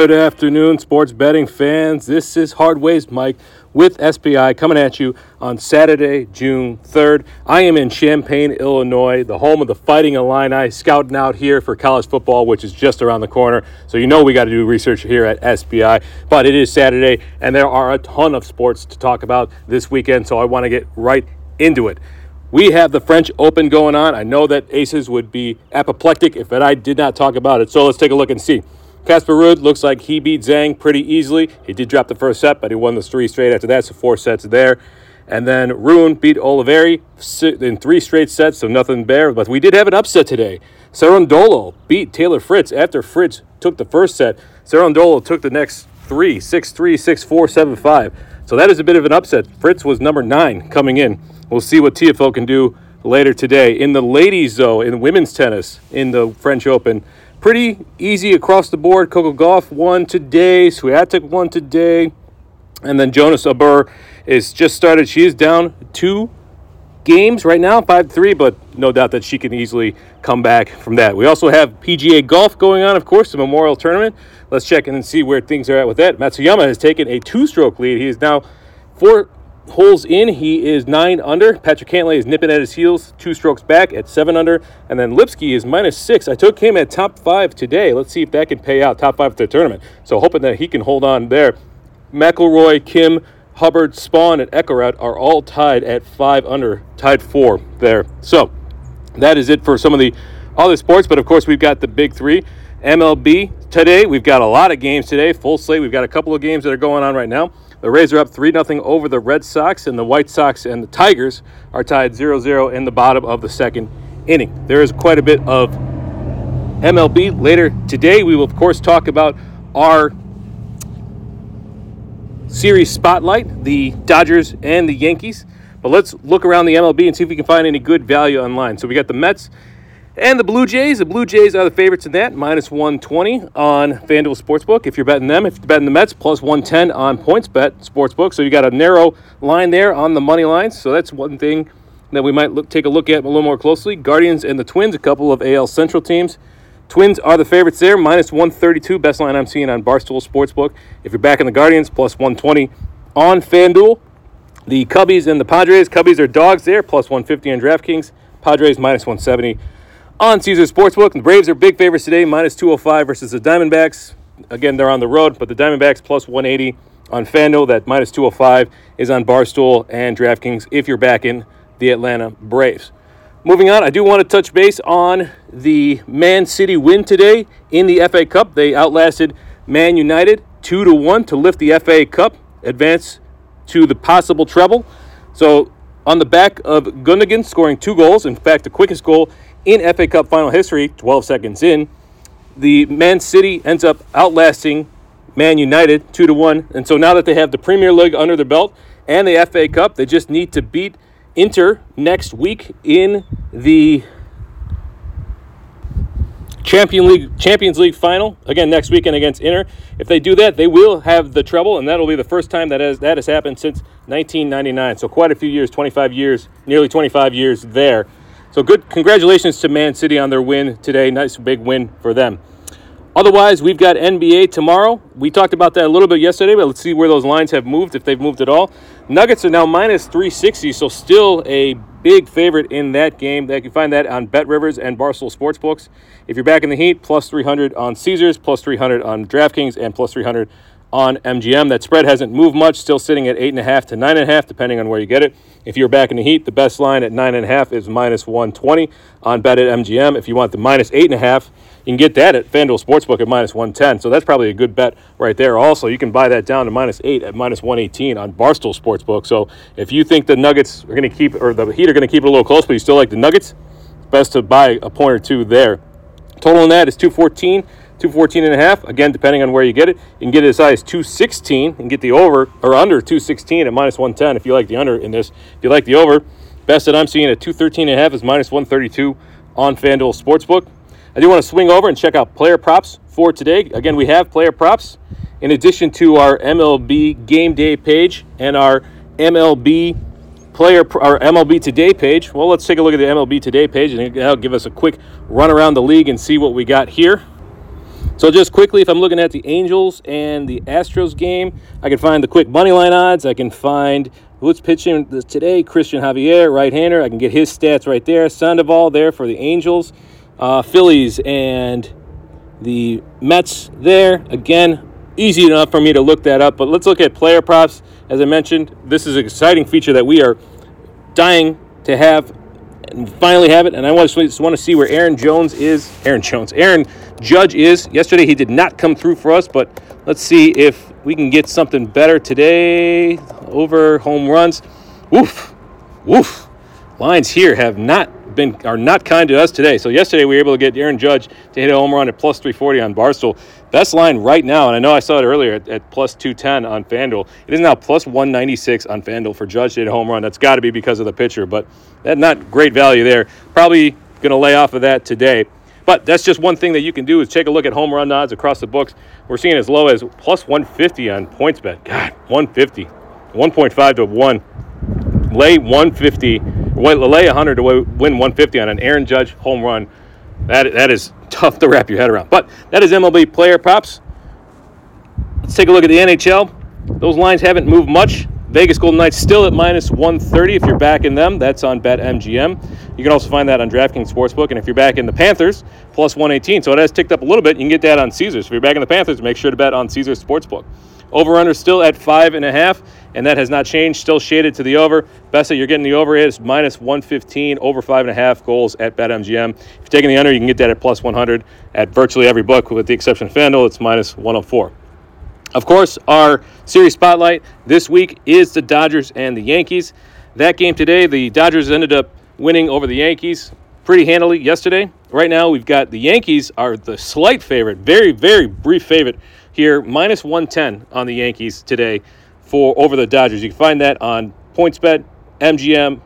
Good afternoon, sports betting fans. This is Hardways Mike with SBI coming at you on Saturday, June 3rd. I am in Champaign, Illinois, the home of the Fighting Illini, scouting out here for college football, which is just around the corner. So you know we got to do research here at SBI. But it is Saturday, and there are a ton of sports to talk about this weekend, so I want to get right into it. We have the French Open going on. I know that Aces would be apoplectic if I did not talk about it, so let's take a look and see. Casper Ruud looks like he beat Zhang pretty easily. He did drop the first set, but he won the three straight after that, so four sets there. And then Rune beat Olivieri in three straight sets, so nothing there. But we did have an upset today. Cerundolo beat Taylor Fritz after Fritz took the first set. Cerundolo took the next three, 6 3, 6 4, 7 5. So that is a bit of an upset. Fritz was number nine coming in. We'll see what Tiafoe can do later today. In the ladies, though, in women's tennis, in the French Open, pretty easy across the board. Coco Gauff won today. Swiatek won today. And then Ons Jabeur is just started. She is down two games right now, 5 3, but no doubt that she can easily come back from that. We also have PGA Golf going on, of course, the Memorial Tournament. Let's check in and see where things are at with that. Matsuyama has taken a two stroke lead. He is now four holes in, he is nine under. Patrick Cantlay is nipping at his heels, two strokes back at seven under. And then Lipsky is minus six. I took him at top five today. Let's see if that can pay out, top five of the tournament. So hoping that he can hold on there. McIlroy, Kim, Hubbard, Spaun, and Eckroat are all tied at five under, tied four there. So that is it for some of the other sports. But of course, we've got the big three. MLB today. We've got a lot of games today, full slate. We've got a couple of games that are going on right now. The Rays are up 3 0 over the Red Sox, and the White Sox and the Tigers are tied 0 0 in the bottom of the second inning. There is quite a bit of MLB later today. We will, of course, talk about our series spotlight, the Dodgers and the Yankees. But let's look around the MLB and see if we can find any good value online. So we got the Mets and the Blue Jays, the Blue Jays are the favorites in that, minus 120 on FanDuel Sportsbook. If you're betting them, if you're betting the Mets, plus 110 on PointsBet Sportsbook. So you got a narrow line there on the money lines. So that's one thing that we might look, take a look at a little more closely. Guardians and the Twins, a couple of AL Central teams. Twins are the favorites there, minus 132, best line I'm seeing on Barstool Sportsbook. If you're back in the Guardians, plus 120 on FanDuel. The Cubbies and the Padres, Cubbies are dogs there, plus 150 on DraftKings. Padres minus 170 on Caesar Sportsbook. The Braves are big favorites today, minus 205 versus the Diamondbacks. Again, they're on the road, but the Diamondbacks plus 180 on FanDuel. That minus 205 is on Barstool and DraftKings if you're backing the Atlanta Braves. Moving on, I do want to touch base on the Man City win today in the FA Cup. They outlasted Man United 2 to 1 to lift the FA Cup, advance to the possible treble. So, on the back of Gundogan scoring two goals, in fact, the quickest goal in FA Cup final history, 12 seconds in, the Man City ends up outlasting Man United 2 to 1. And so now that they have the Premier League under their belt and the FA Cup, they just need to beat Inter next week in the Champion League Champions League final again next weekend against Inter. If they do that, they will have the treble, and that'll be the first time that has that has happened since 1999. So quite a few years, 25 years, nearly 25 years there. So good congratulations to Man City on their win today. Nice big win for them. Otherwise, we've got NBA tomorrow. We talked about that a little bit yesterday, but let's see where those lines have moved, if they've moved at all. Nuggets are now minus 360, so still a big favorite in that game. You can find that on Bet Rivers and Barstool Sportsbooks. If you're back in the heat, plus 300 on Caesars, plus 300 on DraftKings, and plus 300 on MGM. That spread hasn't moved much, still sitting at 8.5 to 9.5, depending on where you get it. If you're back in the heat, the best line at 9.5 is minus 120 on bet at MGM. If you want the minus 8.5, you can get that at FanDuel Sportsbook at minus 110. So that's probably a good bet right there. Also, you can buy that down to minus 8 at minus 118 on Barstool Sportsbook. So if you think the Nuggets are going to keep, or the Heat are going to keep it a little close, but you still like the Nuggets, best to buy a point or two there. Total on that is 214. 214 and a half. Again, depending on where you get it, you can get it as high as 216 and get the over or under 216 at minus 110 if you like the under in this. If you like the over, best that I'm seeing at 213 and a half is minus 132 on FanDuel Sportsbook. I do want to swing over and check out player props for today. Again, we have player props in addition to our MLB game day page and our MLB player our MLB Today page. Well, let's take a look at the MLB Today page and that'll give us a quick run around the league and see what we got here. So just quickly, if I'm looking at the Angels and the Astros game, I can find the quick money line odds. I can find who's pitching today. Cristian Javier, right-hander. I can get his stats right there. Sandoval there for the Angels, uh, Phillies, and the Mets there. Again, easy enough for me to look that up. But let's look at player props. As I mentioned, this is an exciting feature that we are dying to have and finally have it. And I just want to see where Aaron Jones is. Aaron Jones. Aaron Judge is. Yesterday he did not come through for us, but let's see if we can get something better today. Over home runs. Woof. Woof. Lines here have not been are not kind to us today. So yesterday we were able to get Aaron Judge to hit a home run at plus 340 on Barstool. Best line right now, and I know I saw it earlier at, at plus 210 on FanDuel. It is now plus 196 on FanDuel for Judge to hit a home run. That's got to be because of the pitcher, but that not great value there. Probably going to lay off of that today. But that's just one thing that you can do is take a look at home run odds across the books. We're seeing as low as plus 150 on PointsBet. God, 150, 1.5 to 1. Lay 150 lay 100 to win 150 on an Aaron Judge home run. That, that is tough to wrap your head around. But that is MLB player props. Let's take a look at the NHL. Those lines haven't moved much. Vegas Golden Knights still at minus 130 if you're backing them. That's on BetMGM. You can also find that on DraftKings Sportsbook. And if you're backing the Panthers, plus 118. So it has ticked up a little bit. You can get that on Caesars. If you're backing the Panthers, make sure to bet on Caesars Sportsbook. Over under still at five and a half, and that has not changed. Still shaded to the over. Best that you're getting the over is minus 115 over five and a half goals at BetMGM. If you're taking the under, you can get that at plus 100 at virtually every book, with the exception of FanDuel. It's minus 104. Of course, our series spotlight this week is the Dodgers and the Yankees. That game today, the Dodgers ended up winning over the Yankees pretty handily yesterday. Right now, we've got the Yankees are the slight favorite, very, very brief favorite here, minus 110 on the Yankees today for over the Dodgers. You can find that on PointsBet, MGM.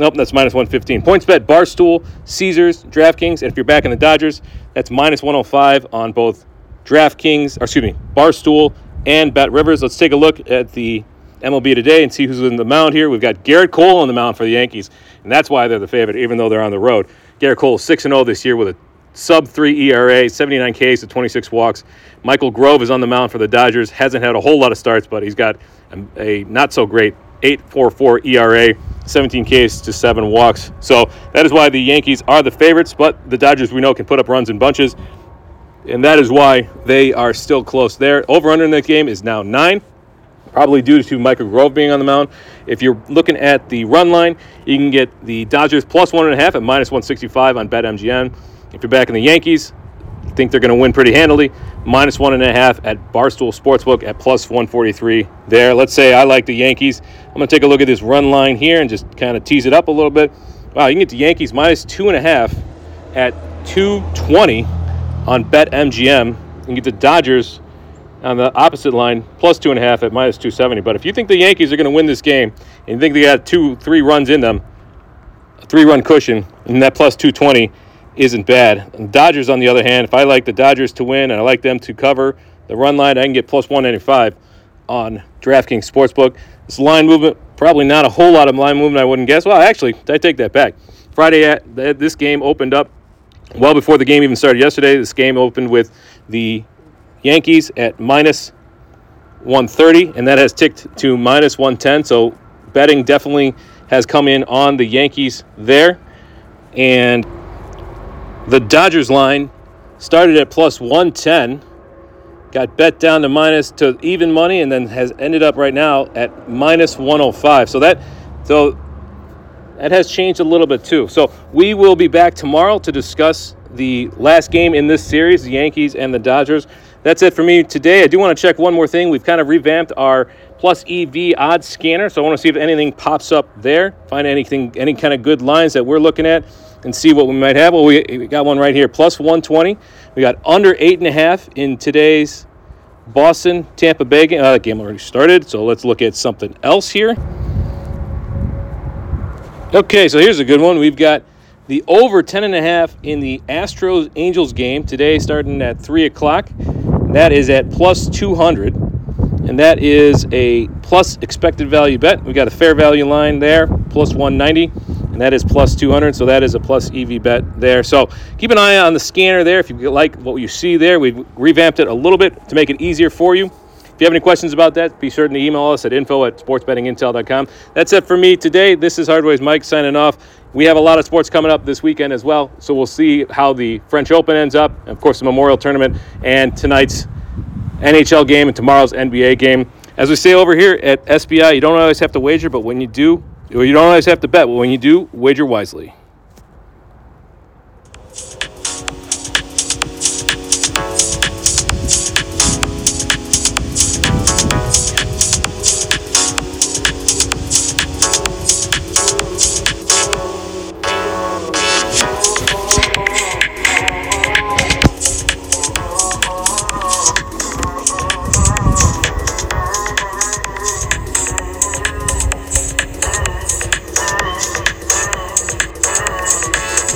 Nope, that's minus 115. PointsBet, Barstool, Caesars, DraftKings. And if you're back in the Dodgers, that's minus 105 on both DraftKings, or excuse me, Barstool and Bet Rivers. Let's take a look at the MLB today and see who's in the mound here. We've got Gerrit Cole on the mound for the Yankees, and that's why they're the favorite, even though they're on the road. Gerrit Cole 6 0 this year with a sub 3 ERA, 79 Ks to 26 walks. Michael Grove is on the mound for the Dodgers. Hasn't had a whole lot of starts, but he's got a, a not so great 8.44 ERA, 17 Ks to 7 walks. So that is why the Yankees are the favorites, but the Dodgers we know can put up runs in bunches. And that is why they are still close there. Over under in that game is now 9 probably due to Michael Grove being on the mound. If you're looking at the run line, you can get the Dodgers plus one and a half at minus 165 on BetMGM. If you're back in the Yankees, think they're going to win pretty handily. Minus one and a half at Barstool Sportsbook at plus 143 there. Let's say I like the Yankees. I'm going to take a look at this run line here and just kind of tease it up a little bit. Wow, you can get the Yankees minus two and a half at 220 on BetMGM. You can get the Dodgers on the opposite line plus two and a half at minus 270. But if you think the Yankees are going to win this game and you think they got two, three runs in them, a three run cushion, and that plus 220 isn't bad. And Dodgers, on the other hand, if I like the Dodgers to win and I like them to cover the run line, I can get plus 195 on DraftKings Sportsbook. This line movement, probably not a whole lot of line movement, I wouldn't guess. Well, actually, I take that back. Friday, at, this game opened up well before the game even started yesterday. This game opened with the Yankees at minus 130, and that has ticked to minus 110. So betting definitely has come in on the Yankees there. And the Dodgers line started at plus 110, got bet down to minus to even money, and then has ended up right now at minus 105. So that so that has changed a little bit too. So we will be back tomorrow to discuss the last game in this series, the Yankees and the Dodgers. That's it for me today. I do want to check one more thing. We've kind of revamped our plus EV odds scanner, so I want to see if anything pops up there. Find anything, any kind of good lines that we're looking at and see what we might have. Well, we, we got one right here, plus 120. We got under 8.5 in today's Boston Tampa Bay game. Uh, game already started, so let's look at something else here. Okay, so here's a good one. We've got the over 10.5 in the Astros Angels game today, starting at 3 o'clock. That is at plus 200 and that is a plus expected value bet. We got a fair value line there, plus 190. and that is plus 200. So that is a plus EV bet there. So keep an eye on the scanner there. If you like what you see there, we've revamped it a little bit to make it easier for you. If you have any questions about that, be certain to email us at info at sportsbettingintel.com. That's it for me today. This is Hardways Mike signing off. We have a lot of sports coming up this weekend as well, so we'll see how the French Open ends up, of course, the Memorial Tournament, and tonight's NHL game and tomorrow's NBA game. As we say over here at SBI, you don't always have to wager, but when you do, you don't always have to bet, but when you do, wager wisely.